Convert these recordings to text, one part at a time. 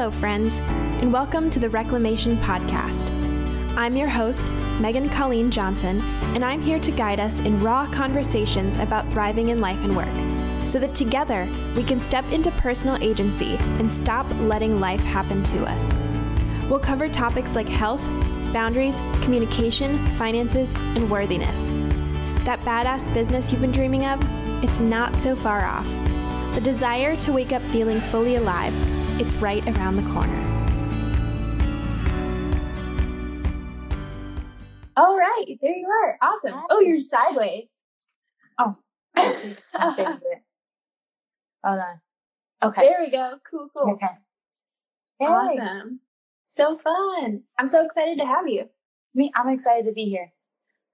Hello, friends, and welcome to the Reclamation Podcast. I'm your host, Megan Colleen Johnson, and I'm here to guide us in raw conversations about thriving in life and work so that together we can step into personal agency and stop letting life happen to us. We'll cover topics like health, boundaries, communication, finances, and worthiness. That badass business you've been dreaming of, it's not so far off. The desire to wake up feeling fully alive it's right around the corner. All right, there you are. Awesome. Oh, you're sideways. Oh, I'll change it. Hold on. Okay. There we go. Cool, cool. Okay. Hey. Awesome. So fun. I'm so excited to have you. Me, I'm excited to be here.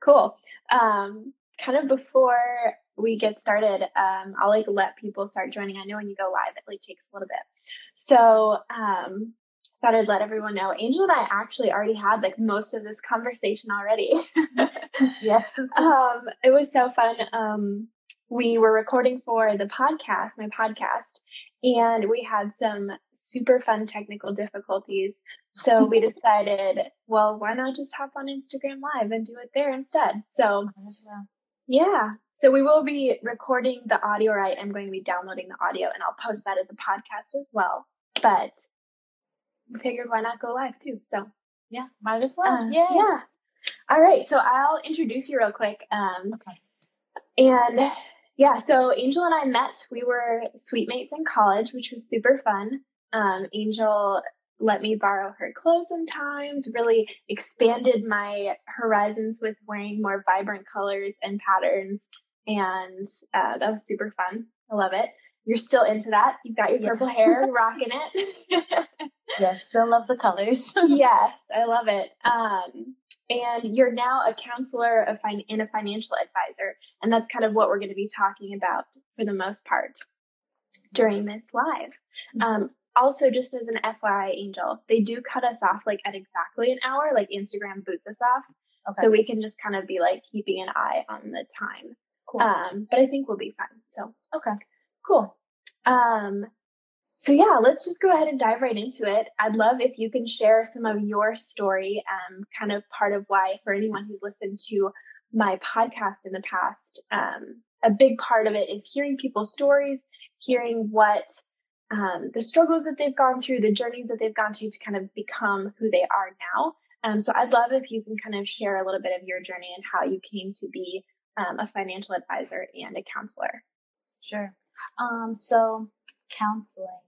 Cool. Um, kind of before we get started, um, I'll like let people start joining. I know when you go live, it like takes a little bit. So, um, thought I'd let everyone know. Angel and I actually already had like most of this conversation already. yes. Um, it was so fun. Um, we were recording for the podcast, my podcast, and we had some super fun technical difficulties. So we decided, well, why not just hop on Instagram Live and do it there instead? So, yeah. So we will be recording the audio, or I am going to be downloading the audio, and I'll post that as a podcast as well. But we figured why not go live too? So yeah, might as well. Uh, yeah. Yeah. All right. So I'll introduce you real quick. Um, okay. And yeah, so Angel and I met. We were suite mates in college, which was super fun. Um, Angel let me borrow her clothes sometimes, really expanded my horizons with wearing more vibrant colors and patterns. And uh, that was super fun. I love it. You're still into that. You've got your yes. purple hair, rocking it. yes, still love the colors. yes, I love it. Um, and you're now a counselor of fin- and a financial advisor. And that's kind of what we're going to be talking about for the most part during this live. Mm-hmm. Um, also, just as an FYI, Angel, they do cut us off like at exactly an hour, like Instagram boots us off. Okay. So we can just kind of be like keeping an eye on the time. Cool. Um, but I think we'll be fine. So, okay. Cool. Um, so yeah, let's just go ahead and dive right into it. I'd love if you can share some of your story, um, kind of part of why for anyone who's listened to my podcast in the past, um, a big part of it is hearing people's stories, hearing what um, the struggles that they've gone through, the journeys that they've gone to to kind of become who they are now. Um, so I'd love if you can kind of share a little bit of your journey and how you came to be um, a financial advisor and a counselor. Sure. Um, so counseling,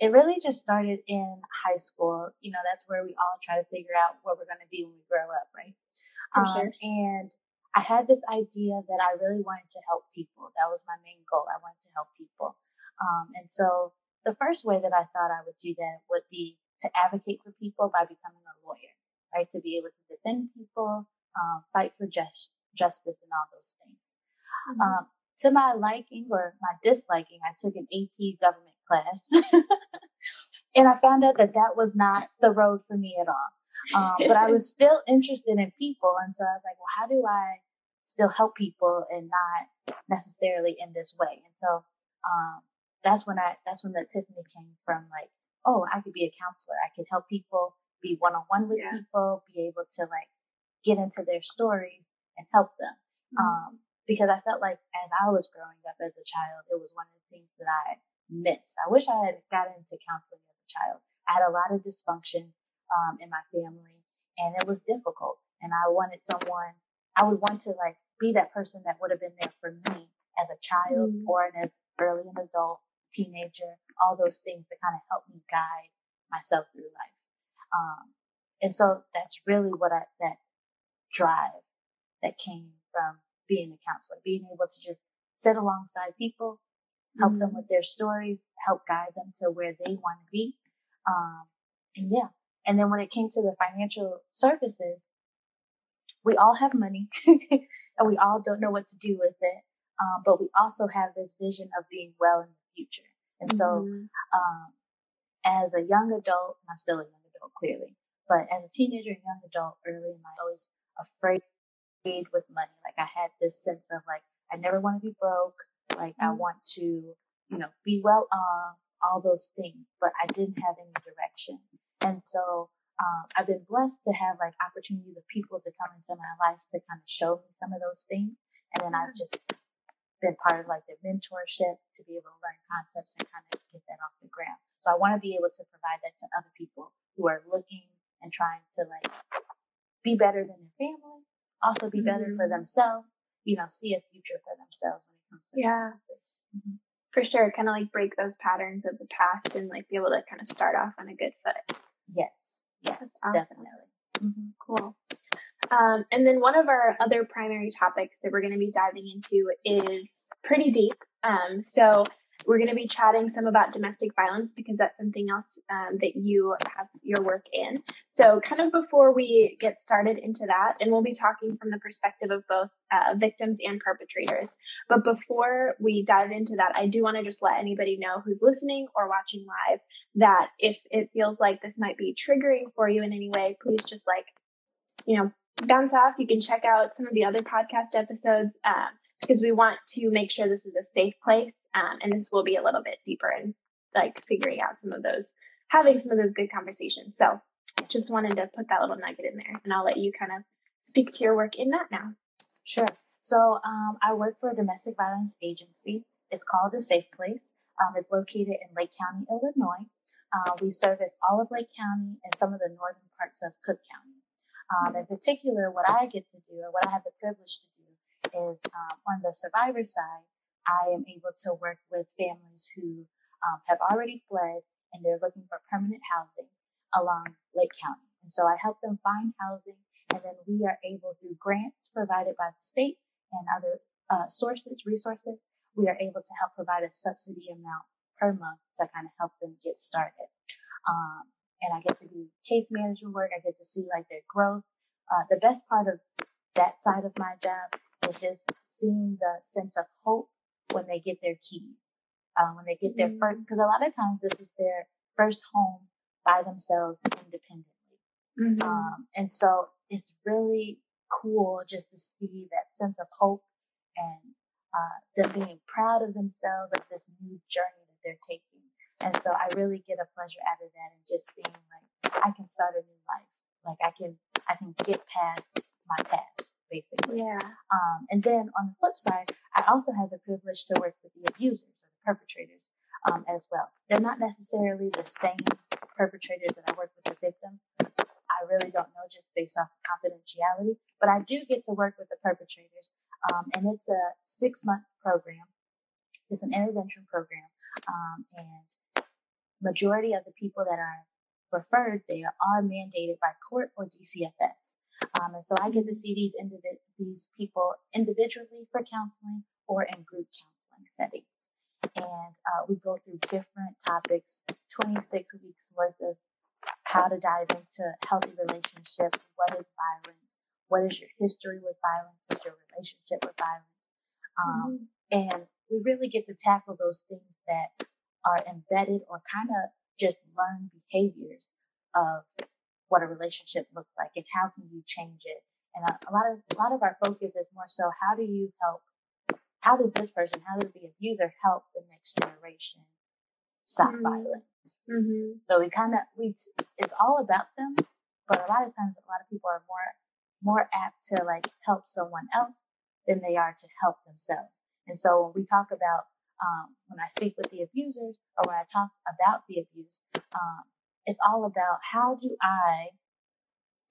it really just started in high school. You know, that's where we all try to figure out what we're going to be when we grow up, right? For um, sure. And I had this idea that I really wanted to help people. That was my main goal. I wanted to help people. Um, and so the first way that I thought I would do that would be to advocate for people by becoming a lawyer, right? To be able to defend people, um, fight for just, justice and all those things. Mm-hmm. Um, to my liking or my disliking, I took an AP government class and I found out that that was not the road for me at all. Um, but I was still interested in people. And so I was like, well, how do I still help people and not necessarily in this way? And so, um, that's when I, that's when the epiphany came from like, oh, I could be a counselor. I could help people be one on one with yeah. people, be able to like get into their stories and help them. Mm-hmm. Um, because I felt like as I was growing up as a child, it was one of the things that I missed. I wish I had gotten into counseling as a child. I had a lot of dysfunction, um, in my family and it was difficult. And I wanted someone, I would want to like be that person that would have been there for me as a child mm-hmm. or as early an adult teenager, all those things that kind of help me guide myself through life. Um, and so that's really what I, that drive that came from being a counselor, being able to just sit alongside people, help mm-hmm. them with their stories, help guide them to where they want to be. Um, and yeah. And then when it came to the financial services, we all have money and we all don't know what to do with it. Um, but we also have this vision of being well in the future. And so, mm-hmm. um, as a young adult, I'm still a young adult, clearly, but as a teenager and young adult, early in my, I was with money. Like I had this sense of like, I never want to be broke. Like mm-hmm. I want to, you know, be well off. all those things, but I didn't have any direction. And so um, I've been blessed to have like opportunities of people to come into my life to kind of show me some of those things. And then I've just been part of like the mentorship to be able to learn concepts and kind of get that off the ground. So I want to be able to provide that to other people who are looking and trying to like be better than their family, also be better mm-hmm. for themselves, you know, see a future for themselves when it comes to yeah. Mm-hmm. For sure, kind of like break those patterns of the past and like be able to kind of start off on a good foot. Yes, yes, awesome. definitely. Mm-hmm. Cool. Um, and then one of our other primary topics that we're going to be diving into is pretty deep. Um, so we're going to be chatting some about domestic violence because that's something else um, that you have your work in. So, kind of before we get started into that, and we'll be talking from the perspective of both uh, victims and perpetrators. But before we dive into that, I do want to just let anybody know who's listening or watching live that if it feels like this might be triggering for you in any way, please just like, you know, bounce off. You can check out some of the other podcast episodes. Uh, because we want to make sure this is a safe place um, and this will be a little bit deeper in like figuring out some of those, having some of those good conversations. So just wanted to put that little nugget in there and I'll let you kind of speak to your work in that now. Sure. So um, I work for a domestic violence agency. It's called The Safe Place. Um, it's located in Lake County, Illinois. Uh, we service all of Lake County and some of the northern parts of Cook County. Um, in particular, what I get to do, or what I have the privilege to do, is um, on the survivor side, I am able to work with families who um, have already fled and they're looking for permanent housing along Lake County. And so I help them find housing and then we are able through grants provided by the state and other uh, sources, resources, we are able to help provide a subsidy amount per month to kind of help them get started. Um, and I get to do case management work. I get to see like their growth. Uh, the best part of that side of my job is just seeing the sense of hope when they get their keys, um, when they get their mm-hmm. first, because a lot of times this is their first home by themselves independently. Mm-hmm. Um, and so it's really cool just to see that sense of hope and uh, them being proud of themselves of this new journey that they're taking. And so I really get a pleasure out of that and just seeing like I can start a new life. Like I can I can get past my past basically. Yeah. Um, and then on the flip side, I also have the privilege to work with the abusers or the perpetrators um, as well. They're not necessarily the same perpetrators that I work with the victims. I really don't know just based off confidentiality, but I do get to work with the perpetrators. Um, and it's a six month program. It's an intervention program. Um, and majority of the people that are referred there are mandated by court or DCFS. Um, and so I get to see these individ- these people individually for counseling or in group counseling settings. And uh, we go through different topics, 26 weeks worth of how to dive into healthy relationships. What is violence? What is your history with violence? What's your relationship with violence? Um, mm-hmm. And we really get to tackle those things that are embedded or kind of just learned behaviors of what a relationship looks like and how can you change it. And a, a lot of a lot of our focus is more so how do you help? How does this person, how does the abuser help the next generation stop mm-hmm. violence? Mm-hmm. So we kind of we it's all about them, but a lot of times a lot of people are more more apt to like help someone else than they are to help themselves. And so when we talk about um, when I speak with the abusers or when I talk about the abuse, um, it's all about how do I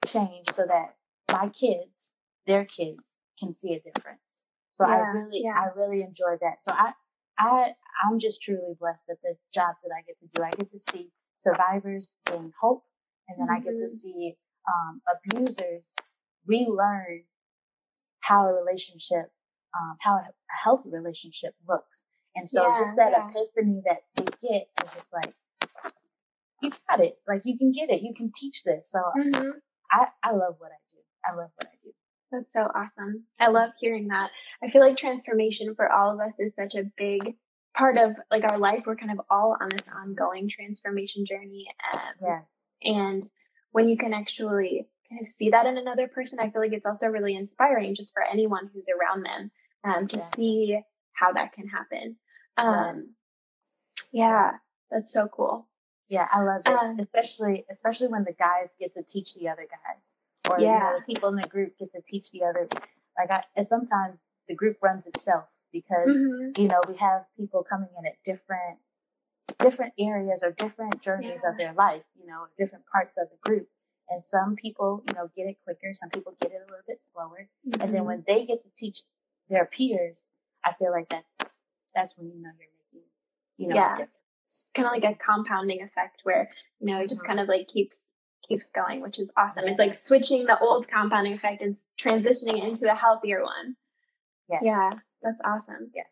change so that my kids, their kids, can see a difference. So yeah, I really, yeah. I really enjoy that. So I, I, I'm just truly blessed that the job that I get to do, I get to see survivors gain hope, and then mm-hmm. I get to mm-hmm. see um, abusers relearn how a relationship, um, how a healthy relationship looks. And so yeah, just that epiphany that they get is just like, you got it. Like you can get it. You can teach this. So mm-hmm. I, I love what I do. I love what I do. That's so awesome. I love hearing that. I feel like transformation for all of us is such a big part of like our life. We're kind of all on this ongoing transformation journey. Um, yeah. And when you can actually kind of see that in another person, I feel like it's also really inspiring just for anyone who's around them um, to yeah. see how that can happen. Um, yeah. That's so cool. Yeah, I love it. Um, especially especially when the guys get to teach the other guys. Or yeah. you know, the people in the group get to teach the other like I and sometimes the group runs itself because mm-hmm. you know, we have people coming in at different different areas or different journeys yeah. of their life, you know, different parts of the group. And some people, you know, get it quicker, some people get it a little bit slower. Mm-hmm. And then mm-hmm. when they get to teach their peers, I feel like that's that's when you know you're making, you know, yeah. Kind of like a compounding effect where, you know, it just mm-hmm. kind of like keeps keeps going, which is awesome. It's like switching the old compounding effect and transitioning it into a healthier one. Yeah. Yeah. That's awesome. Yeah.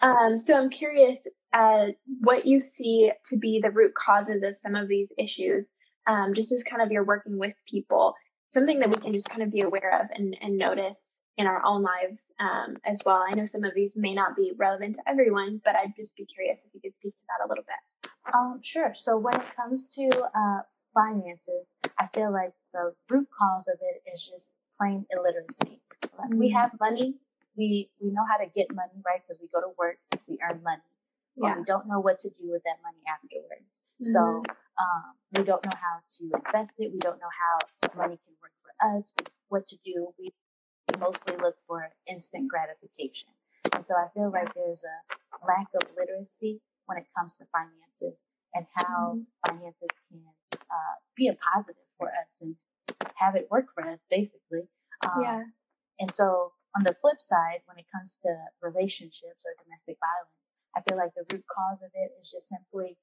Um, so I'm curious uh, what you see to be the root causes of some of these issues, um, just as kind of you're working with people, something that we can just kind of be aware of and, and notice in our own lives um, as well. I know some of these may not be relevant to everyone, but I'd just be curious if you could speak to that a little bit. Um, sure. So when it comes to uh, finances, I feel like the root cause of it is just plain illiteracy. Mm-hmm. We have money, we we know how to get money, right? Because we go to work, we earn money, but yeah. we don't know what to do with that money afterwards. Mm-hmm. So um, we don't know how to invest it. We don't know how money can work for us. What to do? We mostly look for instant gratification. And so I feel like there's a lack of literacy when it comes to finances and how mm-hmm. finances can uh, be a positive for us and have it work for us, basically. Um, yeah. And so on the flip side, when it comes to relationships or domestic violence, I feel like the root cause of it is just simply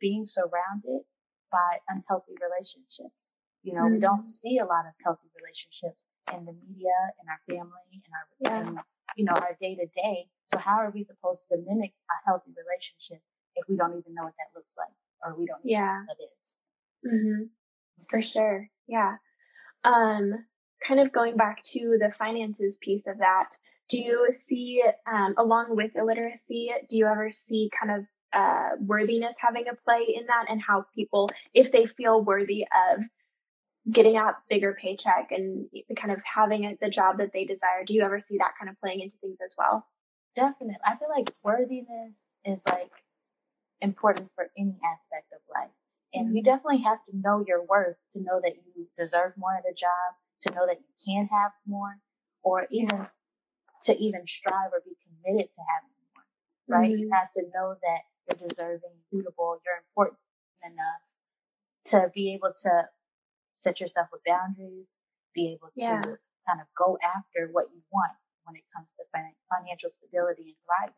being surrounded by unhealthy relationships. You know, mm-hmm. we don't see a lot of healthy relationships in the media, in our family, in our, yeah. you know, our day to day. So how are we supposed to mimic a healthy relationship if we don't even know what that looks like or we don't yeah. know what that is? Mm-hmm. For sure. Yeah. Um, kind of going back to the finances piece of that, do you see, um, along with illiteracy, do you ever see kind of uh, worthiness having a play in that and how people, if they feel worthy of getting a bigger paycheck and kind of having a, the job that they desire. Do you ever see that kind of playing into things as well? Definitely. I feel like worthiness is like important for any aspect of life. And mm-hmm. you definitely have to know your worth to know that you deserve more at a job, to know that you can have more, or even to even strive or be committed to having more. Right? Mm-hmm. You have to know that you're deserving, suitable, you're important enough to be able to set yourself with boundaries, be able yeah. to kind of go after what you want when it comes to financial stability and thriving.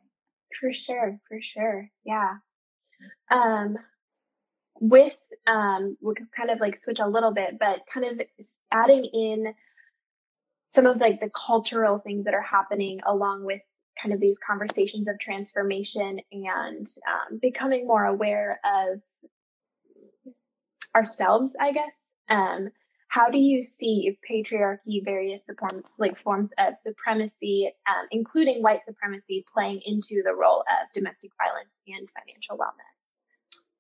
For sure, for sure. Yeah. Um, with, um, we could kind of like switch a little bit, but kind of adding in some of like the cultural things that are happening along with kind of these conversations of transformation and um, becoming more aware of ourselves, I guess, um, how do you see patriarchy, various form, like forms of supremacy, um, including white supremacy, playing into the role of domestic violence and financial wellness?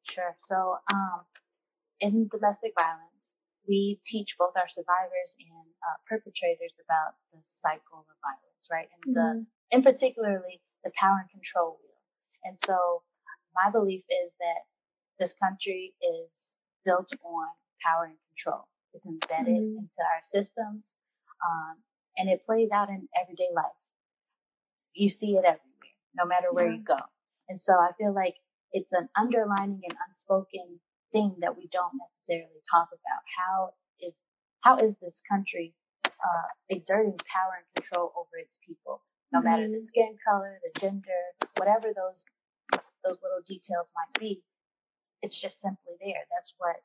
Sure. So, um, in domestic violence, we teach both our survivors and uh, perpetrators about the cycle of violence, right? And mm-hmm. the, in particularly, the power and control wheel. And so, my belief is that this country is built on power and control. It's embedded mm-hmm. into our systems, um, and it plays out in everyday life. You see it everywhere, no matter where yeah. you go. And so I feel like it's an underlining and unspoken thing that we don't necessarily talk about. How is how is this country uh, exerting power and control over its people, no matter the mm-hmm. skin color, the gender, whatever those those little details might be. It's just simply there. That's what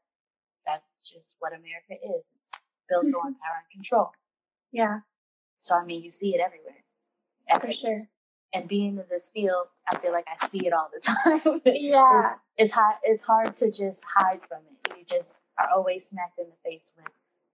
just what America is. It's built on power and control. Yeah. So I mean, you see it everywhere. everywhere. For sure. And being in this field, I feel like I see it all the time. yeah. It's, it's hard. It's hard to just hide from it. You just are always smacked in the face with,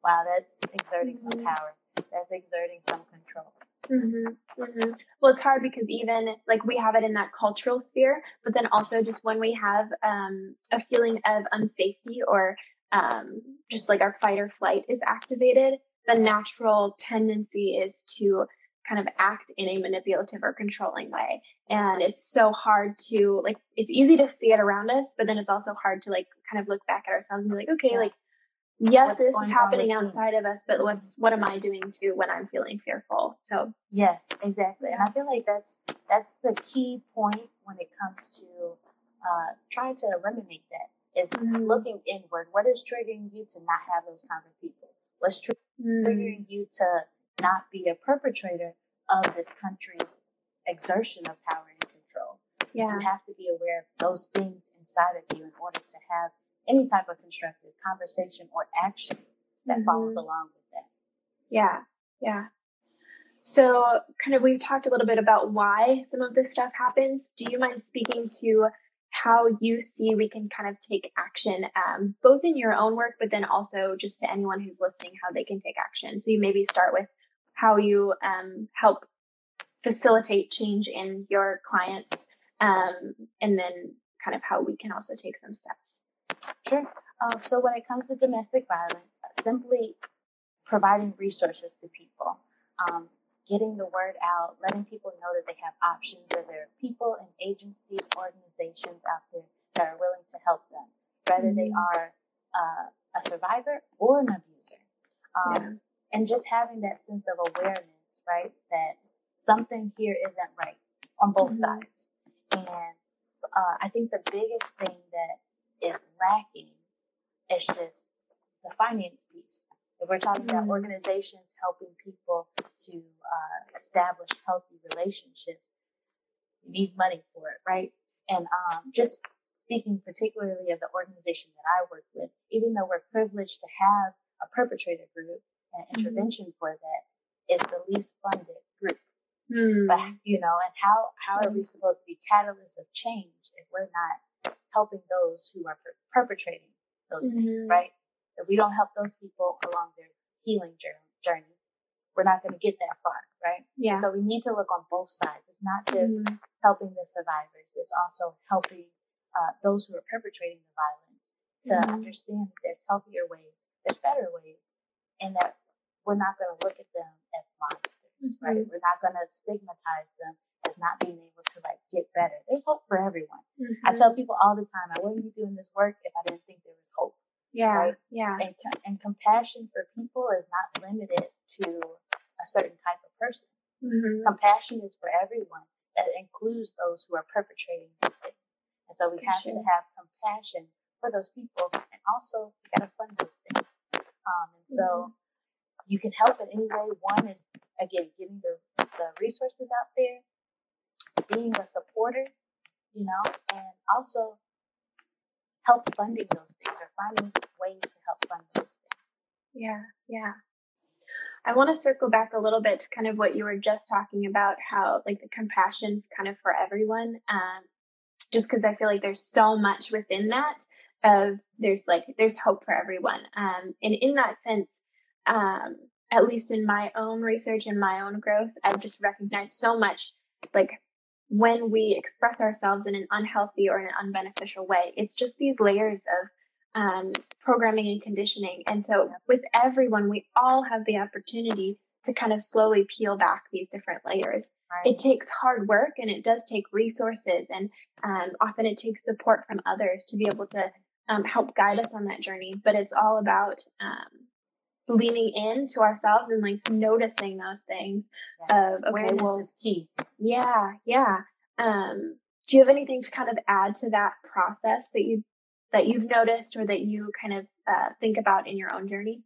"Wow, that's exerting mm-hmm. some power. That's exerting some control." Mm-hmm, mm-hmm. Well, it's hard because even like we have it in that cultural sphere, but then also just when we have um, a feeling of unsafety or um, just like our fight or flight is activated, the natural tendency is to kind of act in a manipulative or controlling way. And it's so hard to like, it's easy to see it around us, but then it's also hard to like kind of look back at ourselves and be like, okay, yeah. like, yes, what's this is happening outside of us, but what's, what am I doing too when I'm feeling fearful? So. Yes, exactly. And I feel like that's, that's the key point when it comes to, uh, trying to eliminate that is looking inward. What is triggering you to not have those kinds of people? What's tr- mm-hmm. triggering you to not be a perpetrator of this country's exertion of power and control. Yeah. You have to be aware of those things inside of you in order to have any type of constructive conversation or action that mm-hmm. follows along with that. Yeah. Yeah. So, kind of, we've talked a little bit about why some of this stuff happens. Do you mind speaking to how you see we can kind of take action, um, both in your own work, but then also just to anyone who's listening, how they can take action? So, you maybe start with how you um, help facilitate change in your clients, um, and then kind of how we can also take some steps. Sure. Um, so when it comes to domestic violence, simply providing resources to people, um, getting the word out, letting people know that they have options, that there are people and agencies, organizations out there that are willing to help them, whether mm-hmm. they are uh, a survivor or an abuser. Um, yeah and just having that sense of awareness, right? That something here isn't right on both mm-hmm. sides. And uh, I think the biggest thing that is lacking is just the finance piece. If we're talking mm-hmm. about organizations helping people to uh, establish healthy relationships, you need money for it, right? And um, just speaking particularly of the organization that I work with, even though we're privileged to have a perpetrator group, and mm-hmm. intervention mm-hmm. for that is the least funded group. Mm. But you know, and how how are we supposed to be catalysts of change if we're not helping those who are per- perpetrating those mm-hmm. things, right? If we don't help those people along their healing journey, we're not going to get that far, right? Yeah. So we need to look on both sides. It's not just mm-hmm. helping the survivors; it's also helping uh, those who are perpetrating the violence to mm-hmm. understand that there's healthier ways, there's better ways, and that we're not going to look at them as monsters, mm-hmm. right? We're not going to stigmatize them as not being able to like get better. There's hope for everyone. Mm-hmm. I tell people all the time, I wouldn't be doing this work if I didn't think there was hope. Yeah. Right? Yeah. And, and compassion for people is not limited to a certain type of person. Mm-hmm. Compassion is for everyone. That includes those who are perpetrating these things. And so we for have sure. to have compassion for those people and also we gotta fund those things. Um, and so mm-hmm you can help in any way. One is again getting the, the resources out there, being a supporter, you know, and also help funding those things or finding ways to help fund those things. Yeah, yeah. I want to circle back a little bit to kind of what you were just talking about, how like the compassion kind of for everyone. Um, just because I feel like there's so much within that of there's like there's hope for everyone. Um, and in that sense, um, at least in my own research and my own growth, I've just recognized so much like when we express ourselves in an unhealthy or in an unbeneficial way, it's just these layers of um, programming and conditioning. And so with everyone, we all have the opportunity to kind of slowly peel back these different layers. Right. It takes hard work and it does take resources and um, often it takes support from others to be able to um, help guide us on that journey. But it's all about um, leaning into ourselves and like noticing those things yes. of okay, Awareness well, is key. Yeah, yeah. Um, do you have anything to kind of add to that process that you that you've noticed or that you kind of uh, think about in your own journey?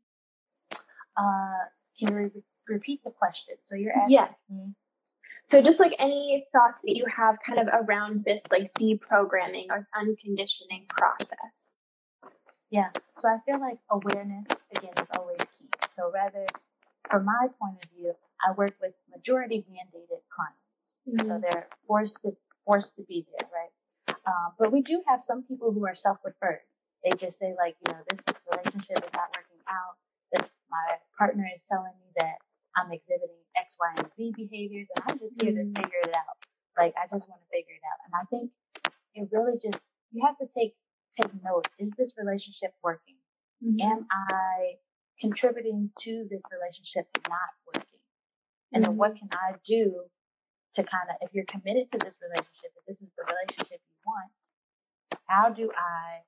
Uh, can you re- repeat the question? So you're asking yes. Me. So just like any thoughts that you have kind of around this like deprogramming or unconditioning process. Yeah. So I feel like awareness, again, is always. So rather, from my point of view, I work with majority mandated clients. Mm-hmm. So they're forced to, forced to be there, right? Um, but we do have some people who are self-referred. They just say like, you know, this relationship is not working out. This, my partner is telling me that I'm exhibiting X, Y, and Z behaviors and I'm just here mm-hmm. to figure it out. Like, I just want to figure it out. And I think it really just, you have to take take note. Is this relationship working? Mm-hmm. Am I contributing to this relationship not working? And then what can I do to kind of, if you're committed to this relationship, if this is the relationship you want, how do I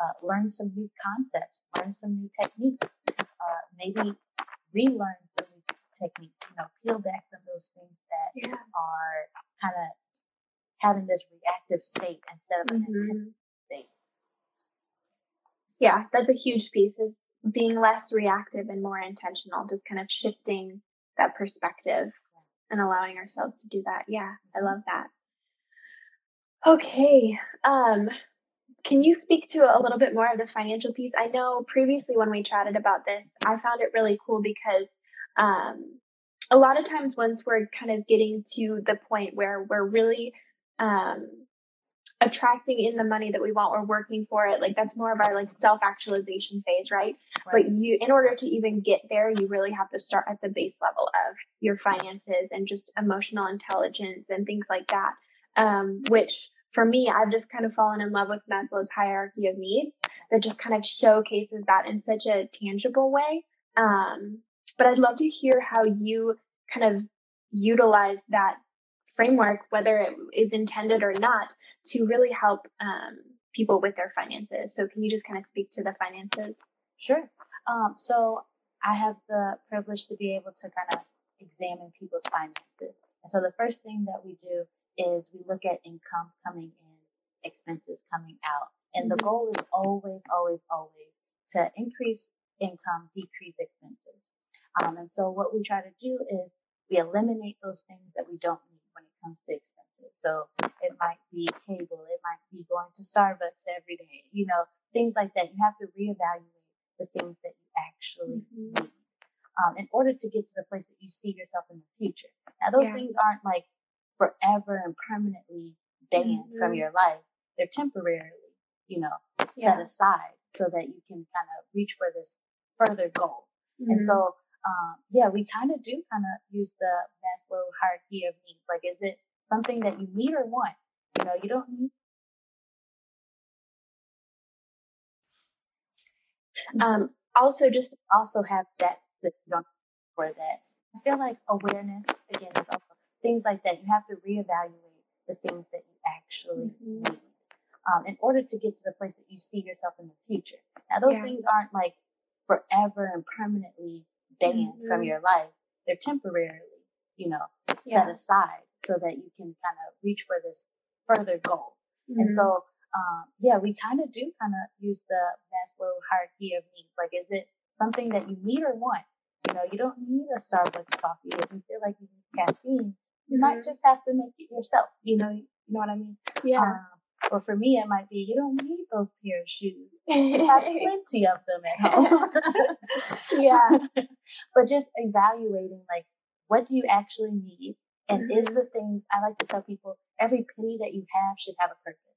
uh, learn some new concepts, learn some new techniques, uh, maybe relearn some new techniques, you know, peel back some of those things that yeah. are kind of having this reactive state instead of an mm-hmm. state. Yeah, that's a huge piece is being less reactive and more intentional, just kind of shifting that perspective and allowing ourselves to do that. Yeah, I love that. Okay. Um, can you speak to a little bit more of the financial piece? I know previously when we chatted about this, I found it really cool because um, a lot of times once we're kind of getting to the point where we're really um, attracting in the money that we want, we're working for it. Like that's more of our like self actualization phase, right? right? But you, in order to even get there, you really have to start at the base level of your finances and just emotional intelligence and things like that. Um, which for me, I've just kind of fallen in love with Maslow's hierarchy of needs that just kind of showcases that in such a tangible way. Um, but I'd love to hear how you kind of utilize that framework, whether it is intended or not, to really help um, people with their finances. So, can you just kind of speak to the finances? Sure. Um, so, I have the privilege to be able to kind of examine people's finances. And so, the first thing that we do is we look at income coming in, expenses coming out. And the mm-hmm. goal is always, always, always to increase income, decrease expenses. Um, and so what we try to do is we eliminate those things that we don't need comes to expenses. So it might be cable, it might be going to Starbucks every day, you know, things like that. You have to reevaluate the things that you actually mm-hmm. need. Um, in order to get to the place that you see yourself in the future. Now, those yeah. things aren't like forever and permanently banned mm-hmm. from your life. They're temporarily, you know, yeah. set aside so that you can kind of reach for this further goal. Mm-hmm. And so, um, yeah, we kind of do kind of use the Maslow hierarchy of needs. Like, is it something that you need or want? You know, you don't need. Um, also, just also have that that you don't for that. I feel like awareness again is also things like that. You have to reevaluate the things that you actually mm-hmm. need um, in order to get to the place that you see yourself in the future. Now, those yeah. things aren't like forever and permanently banned mm-hmm. from your life. They're temporarily, you know, yeah. set aside so that you can kind of reach for this further goal. Mm-hmm. And so, um, yeah, we kind of do kind of use the Maslow hierarchy of needs. Like, is it something that you need or want? You know, you don't need a Starbucks coffee if you feel like you need caffeine. You mm-hmm. might just have to make it yourself. You know, you know what I mean? Yeah. Um, or for me, it might be you don't need those pair of shoes. You have plenty of them at home. yeah. but just evaluating like what do you actually need, and mm-hmm. is the things I like to tell people every penny that you have should have a purpose.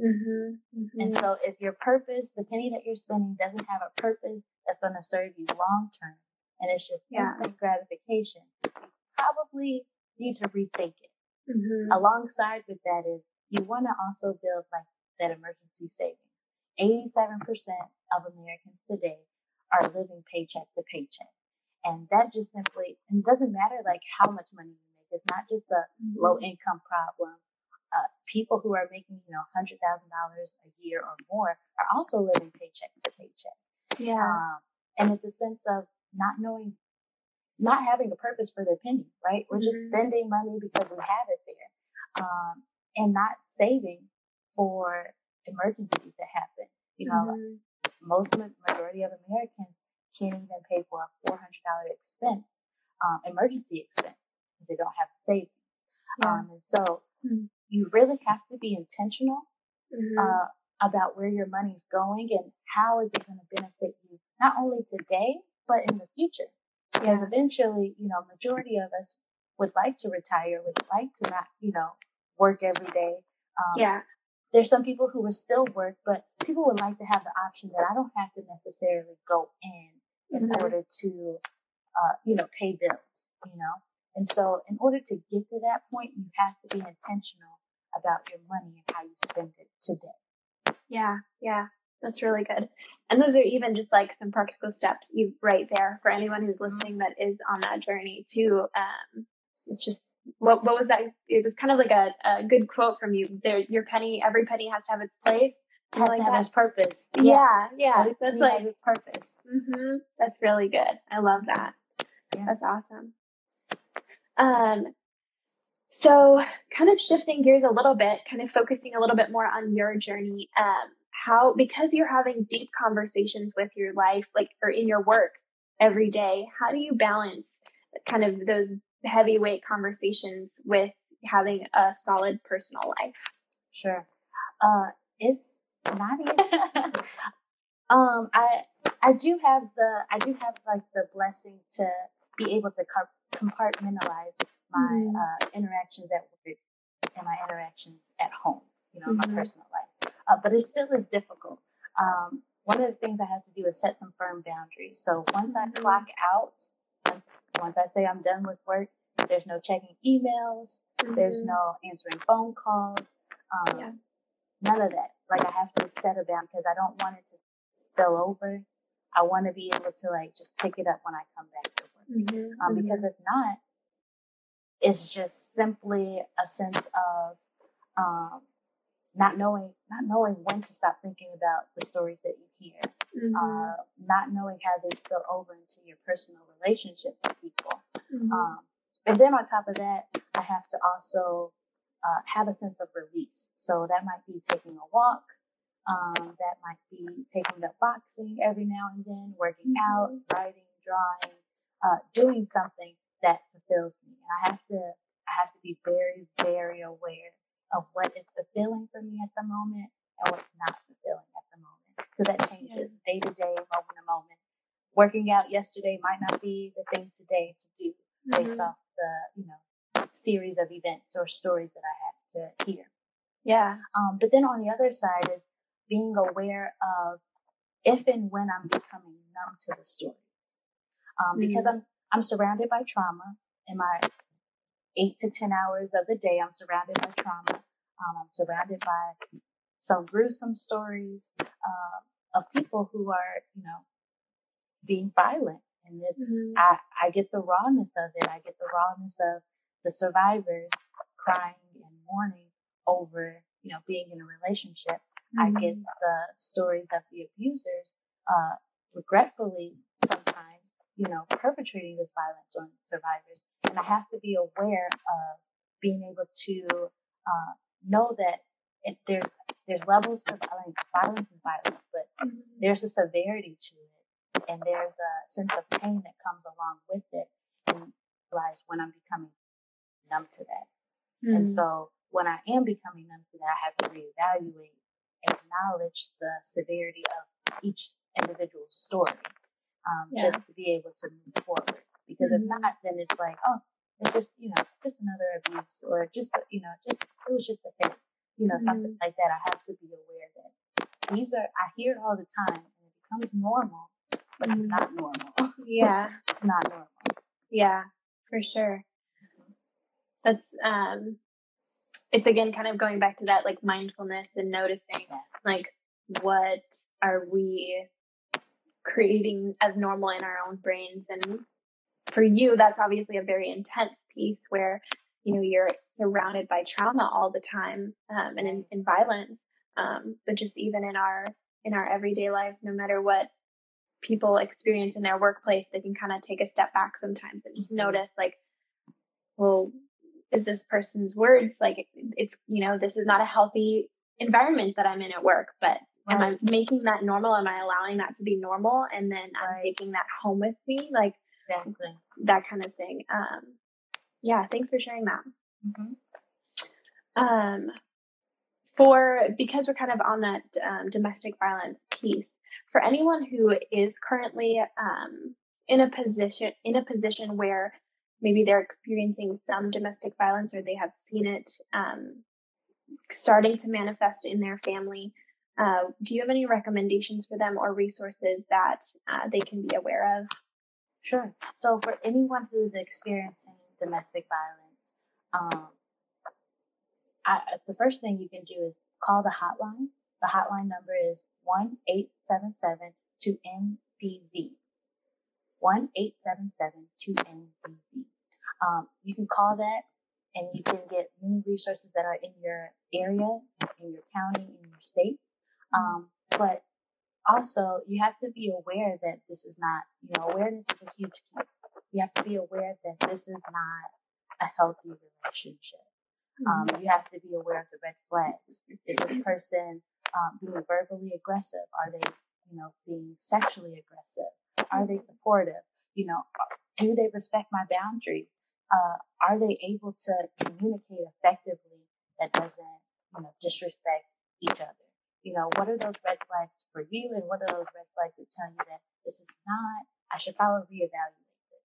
Mm-hmm. Mm-hmm. And so, if your purpose, the penny that you're spending, doesn't have a purpose that's going to serve you long term, and it's just yeah. instant gratification, you probably need to rethink it. Mm-hmm. Alongside with that is you want to also build like that emergency savings. 87% of Americans today are living paycheck to paycheck. And that just simply, and doesn't matter like how much money you make. It's not just a mm-hmm. low income problem. Uh, people who are making, you know, $100,000 a year or more are also living paycheck to paycheck. Yeah. Um, and it's a sense of not knowing not having a purpose for their penny, right? We're just mm-hmm. spending money because we have it there, um, and not saving for emergencies that happen. You know, mm-hmm. most majority of Americans can't even pay for a four hundred dollar expense, um, emergency expense, because they don't have savings. Yeah. Um, and so mm-hmm. you really have to be intentional mm-hmm. uh, about where your money is going and how is it going to benefit you not only today but in the future. Because eventually, you know, majority of us would like to retire, would like to not, you know, work every day. Um, yeah. There's some people who will still work, but people would like to have the option that I don't have to necessarily go in in mm-hmm. order to, uh, you know, pay bills, you know? And so in order to get to that point, you have to be intentional about your money and how you spend it today. Yeah. Yeah. That's really good. And those are even just like some practical steps you right there for anyone who's mm-hmm. listening that is on that journey too. Um, it's just what what was that? It was kind of like a, a good quote from you. There, your penny, every penny has to have its place. Has like to have that. its purpose. Yeah, yeah. That's like purpose. Mm-hmm. That's really good. I love that. Yeah. That's awesome. Um, so kind of shifting gears a little bit, kind of focusing a little bit more on your journey. Um, how because you're having deep conversations with your life, like or in your work every day, how do you balance kind of those heavyweight conversations with having a solid personal life? Sure. Uh, it's not easy. um, I I do have the I do have like the blessing to be able to compartmentalize my mm-hmm. uh, interactions at work and my interactions at home. You know, mm-hmm. my personal life. Uh, but it still is difficult. Um, one of the things I have to do is set some firm boundaries. So once I mm-hmm. clock out, once, I say I'm done with work, there's no checking emails. Mm-hmm. There's no answering phone calls. Um, yeah. None of that. Like I have to set a boundary because I don't want it to spill over. I want to be able to like just pick it up when I come back to work. Mm-hmm. Um, because mm-hmm. if not, it's just simply a sense of um, not knowing not knowing when to stop thinking about the stories that you hear, mm-hmm. uh, not knowing how they spill over into your personal relationships with people. Mm-hmm. Um, and then on top of that, I have to also uh, have a sense of release. So that might be taking a walk. Um, that might be taking up boxing every now and then, working mm-hmm. out, writing, drawing, uh, doing something that fulfills me. And I have to, I have to be very, very aware of what is fulfilling for me at the moment and what's not fulfilling at the moment. Because that changes day to day, moment to moment. Working out yesterday might not be the thing today to do based mm-hmm. off the, you know, series of events or stories that I have to hear. Yeah. Um, but then on the other side is being aware of if and when I'm becoming numb to the story. Um, mm-hmm. because I'm, I'm surrounded by trauma in my eight to 10 hours of the day. I'm surrounded by trauma. Um, I'm surrounded by some gruesome stories uh, of people who are, you know, being violent. And it's, mm-hmm. I, I get the rawness of it. I get the rawness of the survivors crying and mourning over, you know, being in a relationship. Mm-hmm. I get the stories of the abusers, uh, regretfully sometimes, you know, perpetrating this violence on survivors. And I have to be aware of being able to, uh, know that if there's there's levels to violence. Violence is violence, but mm-hmm. there's a severity to it, and there's a sense of pain that comes along with it. And realize when I'm becoming numb to that, mm-hmm. and so when I am becoming numb to that, I have to reevaluate, acknowledge the severity of each individual story, um, yeah. just to be able to move forward. Because mm-hmm. if not, then it's like, oh, it's just you know just another abuse, or just you know just it was just a thing, you know, mm-hmm. something like that. I have to be aware that these are, I hear it all the time and it becomes normal, but mm-hmm. it's not normal. Yeah. it's not normal. Yeah, for sure. That's, um, it's again kind of going back to that like mindfulness and noticing like what are we creating as normal in our own brains and for you that's obviously a very intense piece where you know, you're surrounded by trauma all the time, um, and in, in violence. Um, but just even in our, in our everyday lives, no matter what people experience in their workplace, they can kind of take a step back sometimes and just mm-hmm. notice like, well, is this person's words like it's, you know, this is not a healthy environment that I'm in at work, but right. am I making that normal? Am I allowing that to be normal? And then I'm taking that home with me, like exactly. That kind of thing. Um, yeah, thanks for sharing that. Mm-hmm. Um, for because we're kind of on that um, domestic violence piece, for anyone who is currently um, in a position in a position where maybe they're experiencing some domestic violence or they have seen it um, starting to manifest in their family, uh, do you have any recommendations for them or resources that uh, they can be aware of? Sure. So for anyone who's experiencing domestic violence, um, I, the first thing you can do is call the hotline The hotline number is 1-877-2-NDV. 1-877-2-NDV. Um, you can call that and you can get many resources that are in your area, in your county, in your state. Um, but also you have to be aware that this is not, you know, awareness is a huge key. You have to be aware that this is not a healthy relationship. Um, mm-hmm. you have to be aware of the red flags. Is this person um, being verbally aggressive? Are they, you know, being sexually aggressive? Are they supportive? You know, do they respect my boundaries? Uh, are they able to communicate effectively that doesn't, you know, disrespect each other? You know, what are those red flags for you, and what are those red flags that tell you that this is not? I should probably reevaluate this.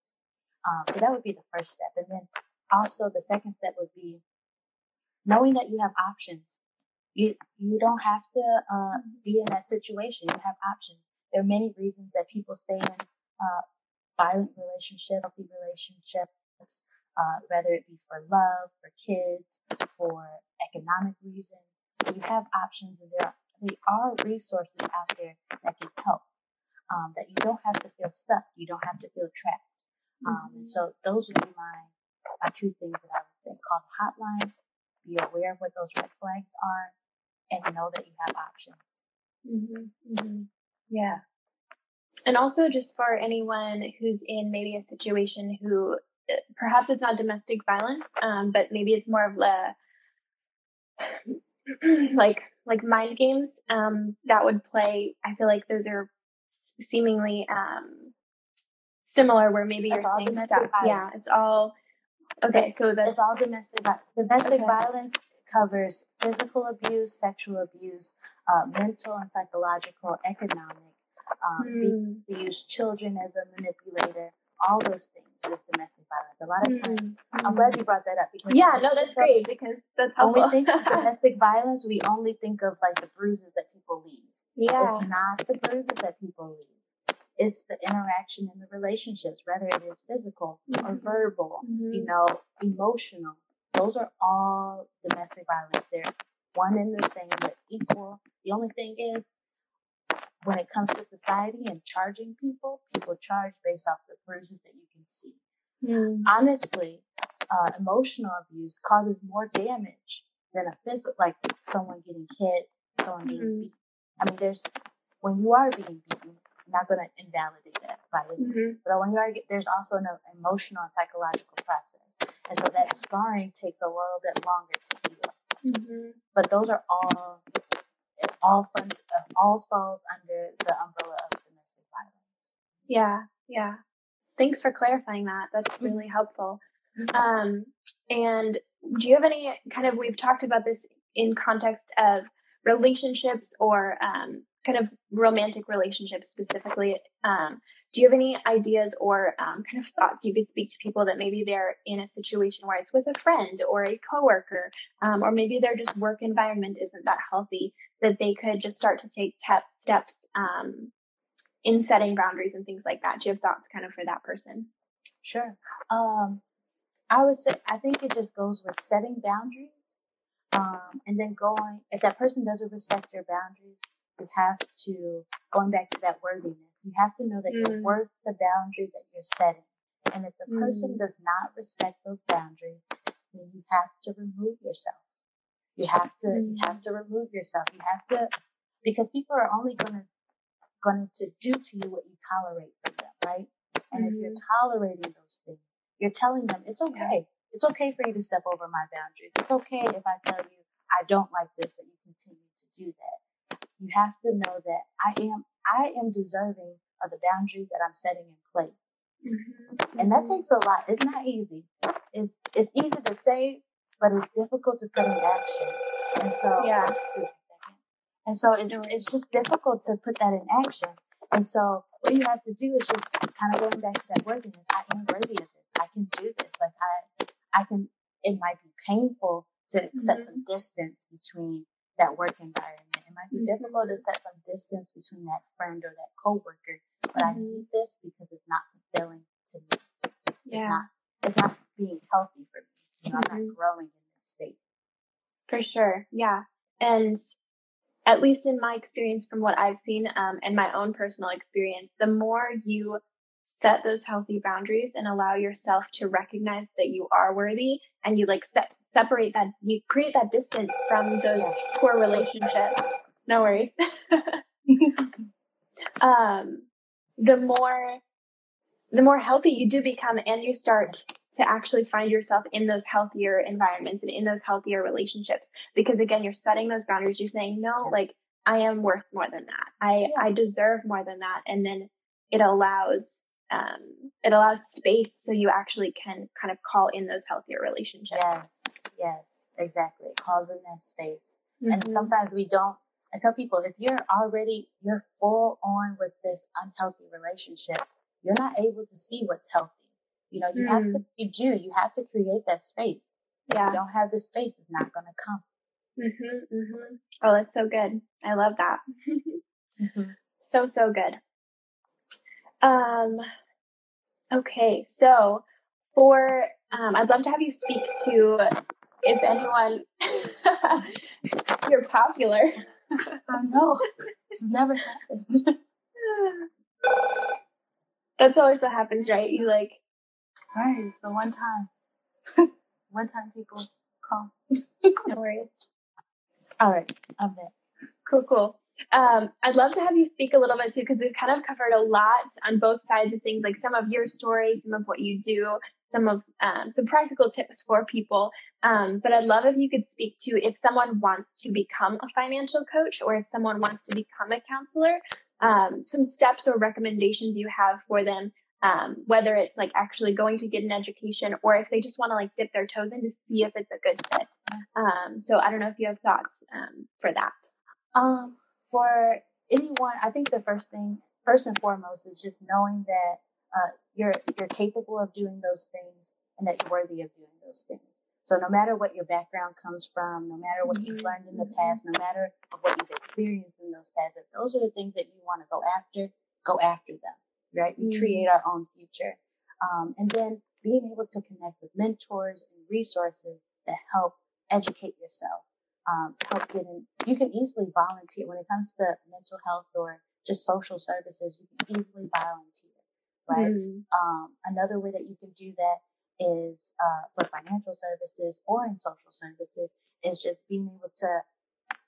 Um, so that would be the first step, and then also the second step would be knowing that you have options. You you don't have to uh, be in that situation. You have options. There are many reasons that people stay in uh, violent relationships, healthy relationships, uh, whether it be for love, for kids, for economic reasons. You have options, and there are, there are resources out there that can help. Um, that you don't have to feel stuck. You don't have to feel trapped. Um, and so those would be my, my two things that I would say. Call the hotline, be aware of what those red flags are, and know that you have options. Mm-hmm, mm-hmm. Yeah. And also just for anyone who's in maybe a situation who perhaps it's not domestic violence, um, but maybe it's more of a like like mind games um, that would play. I feel like those are seemingly um, similar, where maybe you're saying stuff. Violence. Yeah, it's all okay. So that's it's all domestic. Domestic okay. violence covers physical abuse, sexual abuse, uh, mental and psychological, economic, um, mm. use children as a manipulator, all those things is domestic violence. A lot of times, mm-hmm. I'm glad you brought that up because yeah, no, that's great because that's helpful. When we think of domestic violence, we only think of like the bruises that people leave. Yeah, it's not the bruises that people leave. It's the interaction in the relationships, whether it is physical mm-hmm. or verbal, mm-hmm. you know, emotional. Those are all domestic violence. They're one and the same, but equal. The only thing is, when it comes to society and charging people, people charge based off the bruises that you can see. Mm. Honestly, uh, emotional abuse causes more damage than a physical, like someone getting hit, someone being mm-hmm. beaten. I mean, there's when you are being beaten, I'm not going to invalidate that any mm-hmm. but when you are, there's also an emotional and psychological process, and so that scarring takes a little bit longer to heal. Mm-hmm. But those are all all fund, uh, all falls under the umbrella of domestic violence. Yeah, yeah. Thanks for clarifying that. That's mm-hmm. really helpful. Um, and do you have any kind of, we've talked about this in context of relationships or um, kind of romantic relationships specifically. Um, do you have any ideas or um, kind of thoughts you could speak to people that maybe they're in a situation where it's with a friend or a coworker, um, or maybe their just work environment isn't that healthy, that they could just start to take te- steps um, in setting boundaries and things like that? Do you have thoughts kind of for that person? Sure. Um, I would say I think it just goes with setting boundaries, um, and then going. If that person doesn't respect your boundaries, you have to going back to that worthiness. You have to know that mm. you're worth the boundaries that you're setting. And if the mm. person does not respect those boundaries, then you have to remove yourself. You have to mm. you have to remove yourself. You have to because people are only gonna going to do to you what you tolerate from them, right? And if you're mm-hmm. tolerating those things, you're telling them it's okay. It's okay for you to step over my boundaries. It's okay if I tell you I don't like this, but you continue to do that you have to know that I am I am deserving of the boundaries that I'm setting in place. Mm-hmm. And that takes a lot. It's not easy. It's it's easy to say, but it's difficult to put in action. And so yeah. And so it's it's just difficult to put that in action. And so what you have to do is just kind of going back to that worthiness. I am worthy of this. I can do this. Like I I can it might be painful to mm-hmm. set some distance between that work environment might be mm-hmm. difficult to set some distance between that friend or that coworker, but mm-hmm. I need this because it's not fulfilling to me. Yeah. It's not, it's not being healthy for me. You know, mm-hmm. I'm not mm-hmm. growing in this state. For sure. Yeah. And at least in my experience from what I've seen um, and my own personal experience, the more you set those healthy boundaries and allow yourself to recognize that you are worthy and you like set, separate that, you create that distance from those poor relationships. No worries. um, the more, the more healthy you do become and you start to actually find yourself in those healthier environments and in those healthier relationships. Because again, you're setting those boundaries. You're saying, no, like I am worth more than that. I, yeah. I deserve more than that. And then it allows, um, it allows space so you actually can kind of call in those healthier relationships. Yes. Yes, exactly. It calls in that space. Mm-hmm. And sometimes we don't, I tell people, if you're already, you're full on with this unhealthy relationship, you're not able to see what's healthy you know, you mm. have to, mm. you do, you have to create that space. Yeah. If you don't have the space, it's not going to come. Mm-hmm, mm-hmm. Oh, that's so good. I love that. mm-hmm. So, so good. Um, okay. So for, um, I'd love to have you speak to if anyone, you're popular. I know. This never happened. That's always what happens, right? You like Right, it's the one time. one time people call. no worries. All right, I'm there. Cool, cool. Um, I'd love to have you speak a little bit too, because we've kind of covered a lot on both sides of things, like some of your stories, some of what you do, some of um, some practical tips for people. Um, but I'd love if you could speak to if someone wants to become a financial coach or if someone wants to become a counselor, um, some steps or recommendations you have for them um, whether it's like actually going to get an education or if they just want to like dip their toes in to see if it's a good fit. Um, so I don't know if you have thoughts um, for that. For anyone, I think the first thing, first and foremost, is just knowing that uh, you're you're capable of doing those things and that you're worthy of doing those things. So no matter what your background comes from, no matter what you've learned in the mm-hmm. past, no matter what you've experienced in those past, if those are the things that you want to go after, go after them right? We create our own future. Um, and then being able to connect with mentors and resources that help educate yourself, um, help get in. You can easily volunteer when it comes to mental health or just social services. You can easily volunteer, right? mm Um, another way that you can do that is uh, for financial services or in social services is just being able to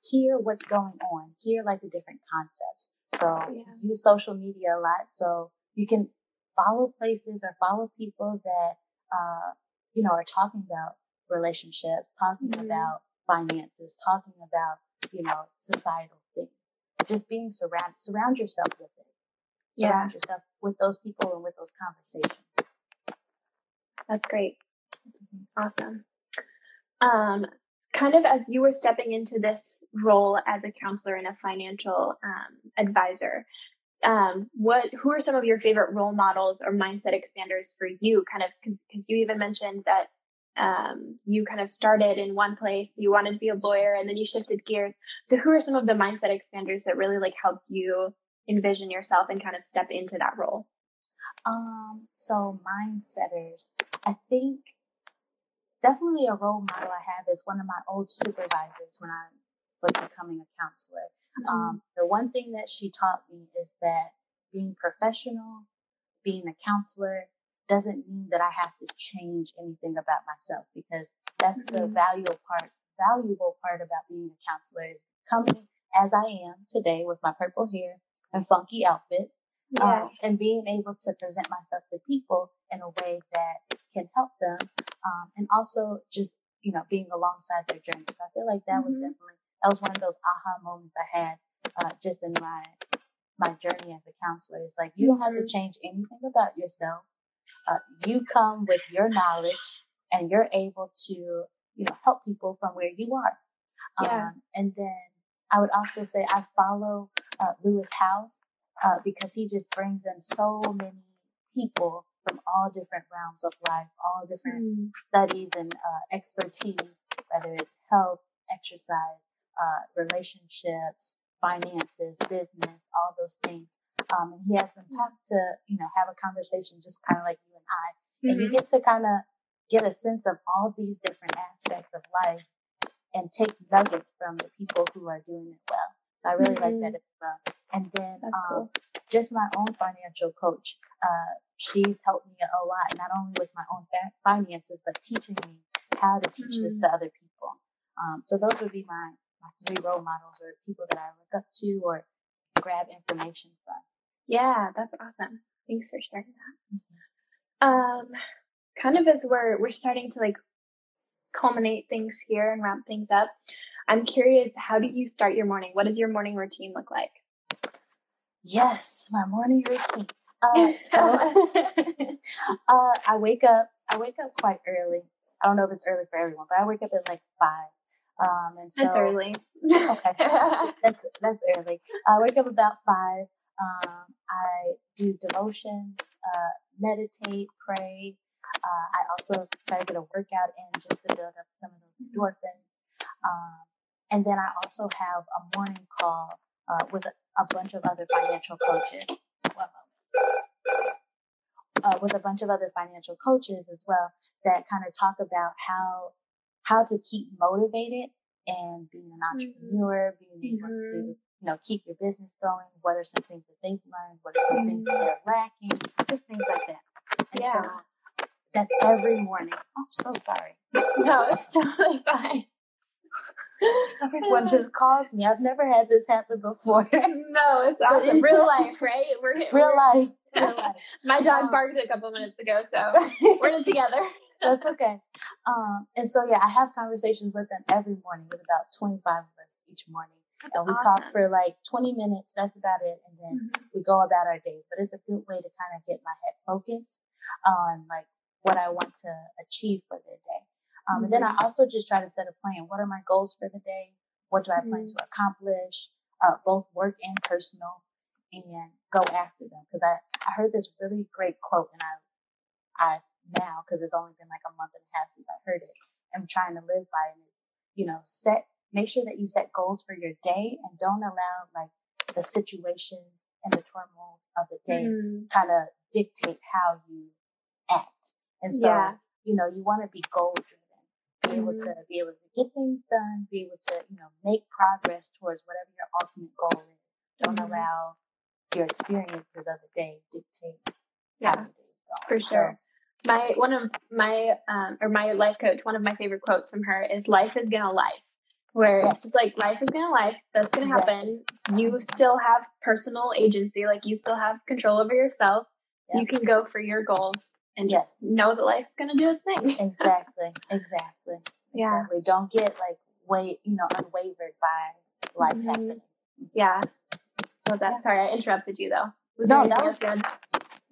hear what's going on, hear like the different concepts. So yeah. use social media a lot. So you can follow places or follow people that, uh, you know, are talking about relationships, talking mm-hmm. about finances, talking about, you know, societal things. Just being surround, surround yourself with it. Surround yeah. yourself with those people and with those conversations. That's great. Mm-hmm. Awesome. Um, kind of as you were stepping into this role as a counselor and a financial um, advisor, um, what who are some of your favorite role models or mindset expanders for you? Kind of because you even mentioned that um, you kind of started in one place, you wanted to be a lawyer, and then you shifted gears. So, who are some of the mindset expanders that really like helped you envision yourself and kind of step into that role? Um, so mindsetters, I think definitely a role model I have is one of my old supervisors when I was becoming a counselor. Mm-hmm. Um, the one thing that she taught me is that being professional, being a counselor doesn't mean that I have to change anything about myself because that's mm-hmm. the valuable part, valuable part about being a counselor is coming as I am today with my purple hair and funky outfit. Yeah. Um, and being able to present myself to people in a way that can help them um, and also just you know being alongside their journey. So I feel like that mm-hmm. was definitely that was one of those aha moments I had uh, just in my my journey as a counselor. It's like you don't have to mm-hmm. change anything about yourself. Uh, you come with your knowledge, and you're able to you know help people from where you are. Yeah. Um, and then I would also say I follow uh, Lewis Howes uh, because he just brings in so many people from all different realms of life, all different mm. studies and uh, expertise, whether it's health, exercise, uh, relationships, finances, business, all those things. Um, and he has them talk to, you know, have a conversation just kind of like you and I. Mm-hmm. And you mm-hmm. get to kind of get a sense of all these different aspects of life and take nuggets from the people who are doing it well. So I really mm-hmm. like that as well. And then um, cool. just my own financial coach. Uh, she's helped me a lot, not only with my own finances, but teaching me how to teach mm-hmm. this to other people. Um, so those would be my, my three role models or people that I look up to or grab information from. Yeah, that's awesome. Thanks for sharing that. Mm-hmm. Um, kind of as we're we're starting to like culminate things here and wrap things up, I'm curious, how do you start your morning? What does your morning routine look like? Yes, my morning routine. Uh, so, uh, I wake up. I wake up quite early. I don't know if it's early for everyone, but I wake up at like five. Um, and so that's early. okay, that's that's early. I wake up about five. Um, I do devotions, uh, meditate, pray. Uh, I also try to get a workout in just to build up some of those mm-hmm. endorphins. Um, and then I also have a morning call uh, with a, bunch of other financial coaches. Uh, with a bunch of other financial coaches as well that kind of talk about how how to keep motivated and being an mm-hmm. entrepreneur, mm-hmm. being able mm-hmm. to you know keep your business going. What are some things that they've learned? What are some mm-hmm. things that they're lacking? Just things like that. And yeah. So that's every morning. I'm so sorry. No, it's totally fine. Everyone just calls me. I've never had this happen before. no, it's awesome. Real life, right? We're real we're, life. Real life. My dog um, barked a couple minutes ago, so we're in it together. That's okay. Um, and so yeah, I have conversations with them every morning with about 25 of us each morning. That's and we awesome. talk for like 20 minutes. That's about it. And then mm-hmm. we go about our days. But it's a good way to kind of get my head focused on like what I want to achieve for the day. Um, and then I mm-hmm. also just try to set a plan. What are my goals for the day? What do I plan mm-hmm. to accomplish, uh, both work and personal, and go after them? Because I, I heard this really great quote, and I, I now because it's only been like a month and a half since I heard it, I'm trying to live by it. you know, set make sure that you set goals for your day and don't allow like the situations and the turmoil of the day mm. kind of dictate how you act. And so, yeah. you know, you want to be goal driven be able mm-hmm. to be able to get things done, be able to, you know, make progress towards whatever your ultimate goal is. Don't mm-hmm. allow your experiences of the day dictate yeah, For sure. So, my one of my um, or my life coach, one of my favorite quotes from her is "Life is gonna life," where yes. it's just like life is gonna life. That's gonna happen. You still have personal agency, like you still have control over yourself. You can go for your goals and yes. just know that life's gonna do its thing. exactly. Exactly. Yeah. We don't get like wait, you know, unwavered by life mm-hmm. happening. Yeah. Well, that. Yeah. Sorry, I interrupted you though. Was no, that was good.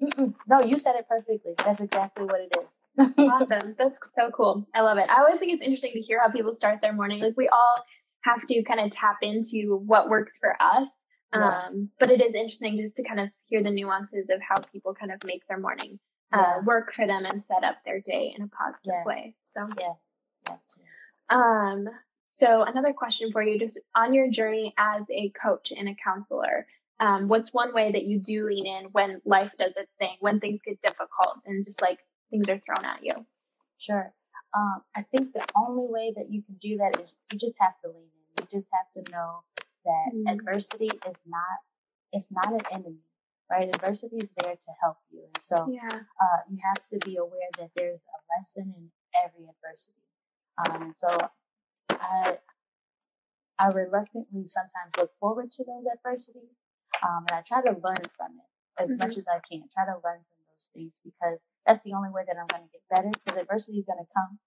Mm-mm. No, you said it perfectly. That's exactly what it is. awesome. That's so cool. I love it. I always think it's interesting to hear how people start their morning. Like we all have to kind of tap into what works for us. Yeah. Um, but it is interesting just to kind of hear the nuances of how people kind of make their morning uh, work for them and set up their day in a positive way. So, yeah. Um, so another question for you, just on your journey as a coach and a counselor, um, what's one way that you do lean in when life does its thing, when things get difficult and just like things are thrown at you? Sure. Um, I think the only way that you can do that is you just have to lean in. You just have to know that mm-hmm. adversity is not, it's not an enemy right? Adversity is there to help you. And so yeah. uh, you have to be aware that there's a lesson in every adversity. Um, and so I, I reluctantly sometimes look forward to those adversities. Um, and I try to learn from it as mm-hmm. much as I can. Try to learn from those things because that's the only way that I'm going to get better because adversity is going to come.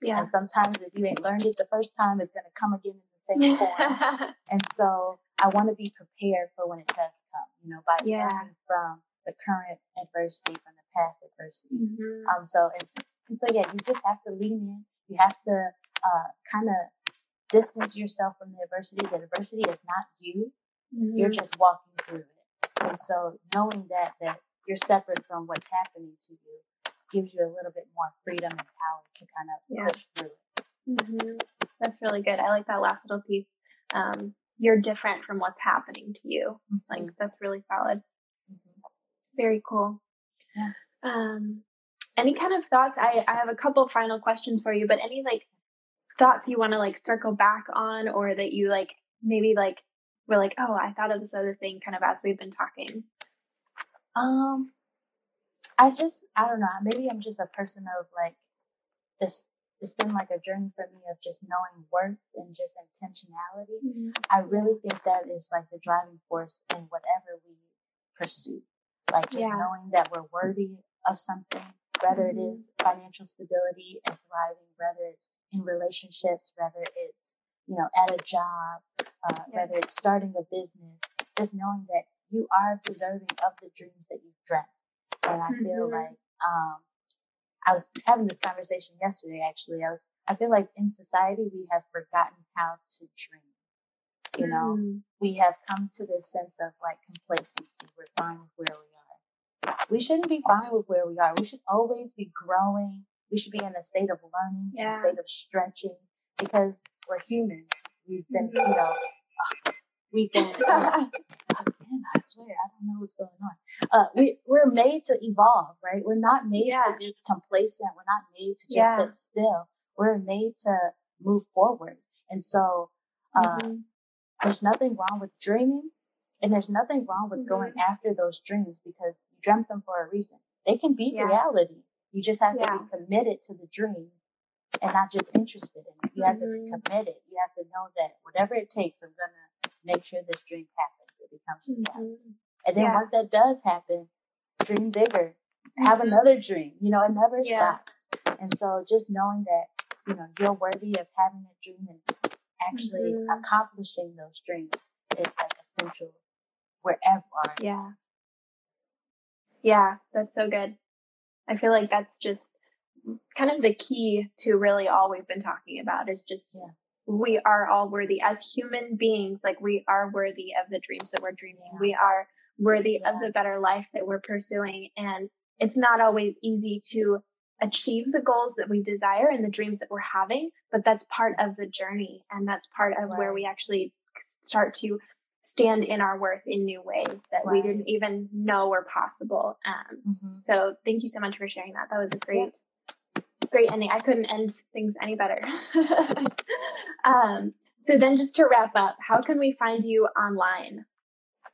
Yeah. And sometimes if you ain't learned it the first time, it's going to come again in the same form. and so I want to be prepared for when it does come, you know, by yeah. learning from the current adversity, from the past adversity. Mm-hmm. Um, so, and, and, so, yeah, you just have to lean in. You have to uh, kind of distance yourself from the adversity. The adversity is not you. Mm-hmm. You're just walking through it. And so, knowing that that you're separate from what's happening to you gives you a little bit more freedom and power to kind of yeah. push through it. Mm-hmm. That's really good. I like that last little piece. Um, you're different from what's happening to you. Mm-hmm. Like that's really solid. Mm-hmm. Very cool. Yeah. Um, any kind of thoughts? I, I have a couple final questions for you, but any like thoughts you want to like circle back on or that you like maybe like were like, oh, I thought of this other thing kind of as we've been talking? Um, I just, I don't know. Maybe I'm just a person of like this. It's been like a journey for me of just knowing worth and just intentionality. Mm-hmm. I really think that is like the driving force in whatever we pursue. Like just yeah. knowing that we're worthy of something, whether mm-hmm. it is financial stability and thriving, whether it's in relationships, whether it's, you know, at a job, uh, yeah. whether it's starting a business, just knowing that you are deserving of the dreams that you've dreamt. And I feel mm-hmm. like, um, I was having this conversation yesterday, actually. I was, I feel like in society, we have forgotten how to dream. You know, mm. we have come to this sense of like complacency. We're fine with where we are. We shouldn't be fine with where we are. We should always be growing. We should be in a state of learning, yeah. in a state of stretching, because we're humans. We've been, you know, we've been again, I swear, I don't know what's going on. Uh, we, we're made to evolve, right? We're not made yeah. to be complacent. We're not made to just yeah. sit still. We're made to move forward. And so, uh, mm-hmm. there's nothing wrong with dreaming and there's nothing wrong with mm-hmm. going after those dreams because you dreamt them for a reason. They can be yeah. reality. You just have to be committed to the dream and not just interested in it. You have to be mm-hmm. committed. You have to know that whatever it takes, I'm going to make sure this dream happens becomes reality. Mm-hmm. And then yeah. once that does happen, dream bigger. Have mm-hmm. another dream. You know, it never yeah. stops. And so just knowing that, you know, you're worthy of having a dream and actually mm-hmm. accomplishing those dreams is like essential wherever. Yeah. Yeah, that's so good. I feel like that's just kind of the key to really all we've been talking about is just yeah we are all worthy as human beings. Like we are worthy of the dreams that we're dreaming. Yeah. We are worthy yeah. of the better life that we're pursuing. And it's not always easy to achieve the goals that we desire and the dreams that we're having, but that's part of the journey. And that's part of right. where we actually start to stand in our worth in new ways that right. we didn't even know were possible. Um, mm-hmm. So thank you so much for sharing that. That was a great, great ending. I couldn't end things any better. um, so then just to wrap up, how can we find you online?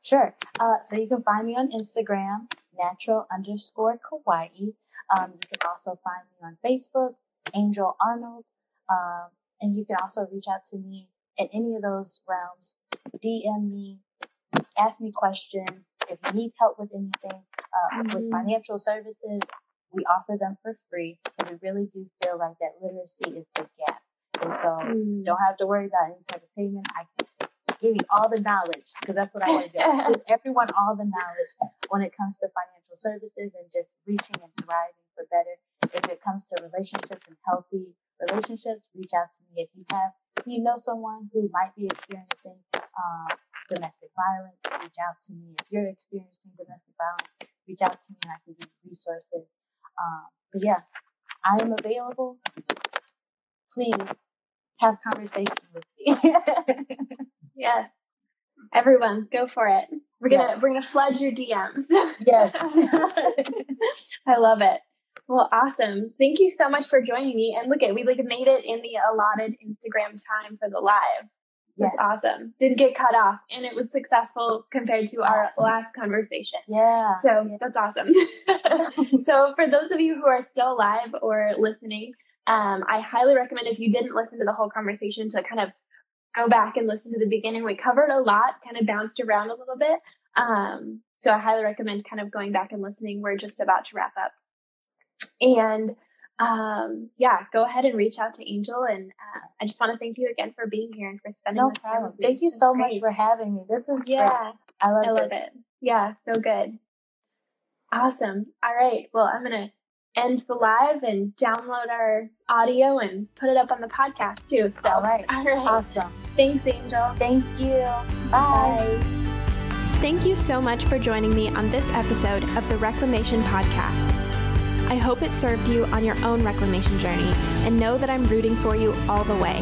Sure. Uh, so you can find me on Instagram, natural underscore kawaii. Um, you can also find me on Facebook, Angel Arnold. Um, and you can also reach out to me in any of those realms. DM me, ask me questions. If you need help with anything, uh, mm-hmm. with financial services, we offer them for free because we really do feel like that literacy is the gap. And so mm. don't have to worry about any type of payment. I can give you all the knowledge because that's what I want to do. Give everyone all the knowledge when it comes to financial services and just reaching and thriving for better. If it comes to relationships and healthy relationships, reach out to me. If you have, if you know someone who might be experiencing um, domestic violence, reach out to me. If you're experiencing domestic violence, reach out to me and I can give you resources um, but yeah, I am available. Please have conversation with me. yes. Everyone, go for it. We're gonna yes. we're gonna flood your DMs. yes. I love it. Well, awesome. Thank you so much for joining me. And look at we like made it in the allotted Instagram time for the live. That's yes. awesome. Didn't get cut off and it was successful compared to our last conversation. Yeah. So yeah. that's awesome. so for those of you who are still alive or listening, um, I highly recommend if you didn't listen to the whole conversation to kind of go back and listen to the beginning. We covered a lot, kind of bounced around a little bit. Um, so I highly recommend kind of going back and listening. We're just about to wrap up. And um, yeah, go ahead and reach out to Angel. And uh, I just want to thank you again for being here and for spending no this time with me. Thank you so great. much for having me. This is yeah, great. I love, I love it. it. Yeah, so good. Awesome. All right. Well, I'm gonna end the live and download our audio and put it up on the podcast too. So, all right. All right. Awesome. Thanks, Angel. Thank you. Bye. Bye. Thank you so much for joining me on this episode of the Reclamation Podcast. I hope it served you on your own reclamation journey and know that I'm rooting for you all the way.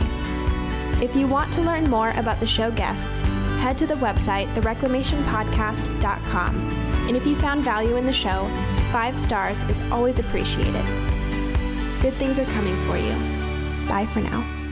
If you want to learn more about the show guests, head to the website, thereclamationpodcast.com. And if you found value in the show, five stars is always appreciated. Good things are coming for you. Bye for now.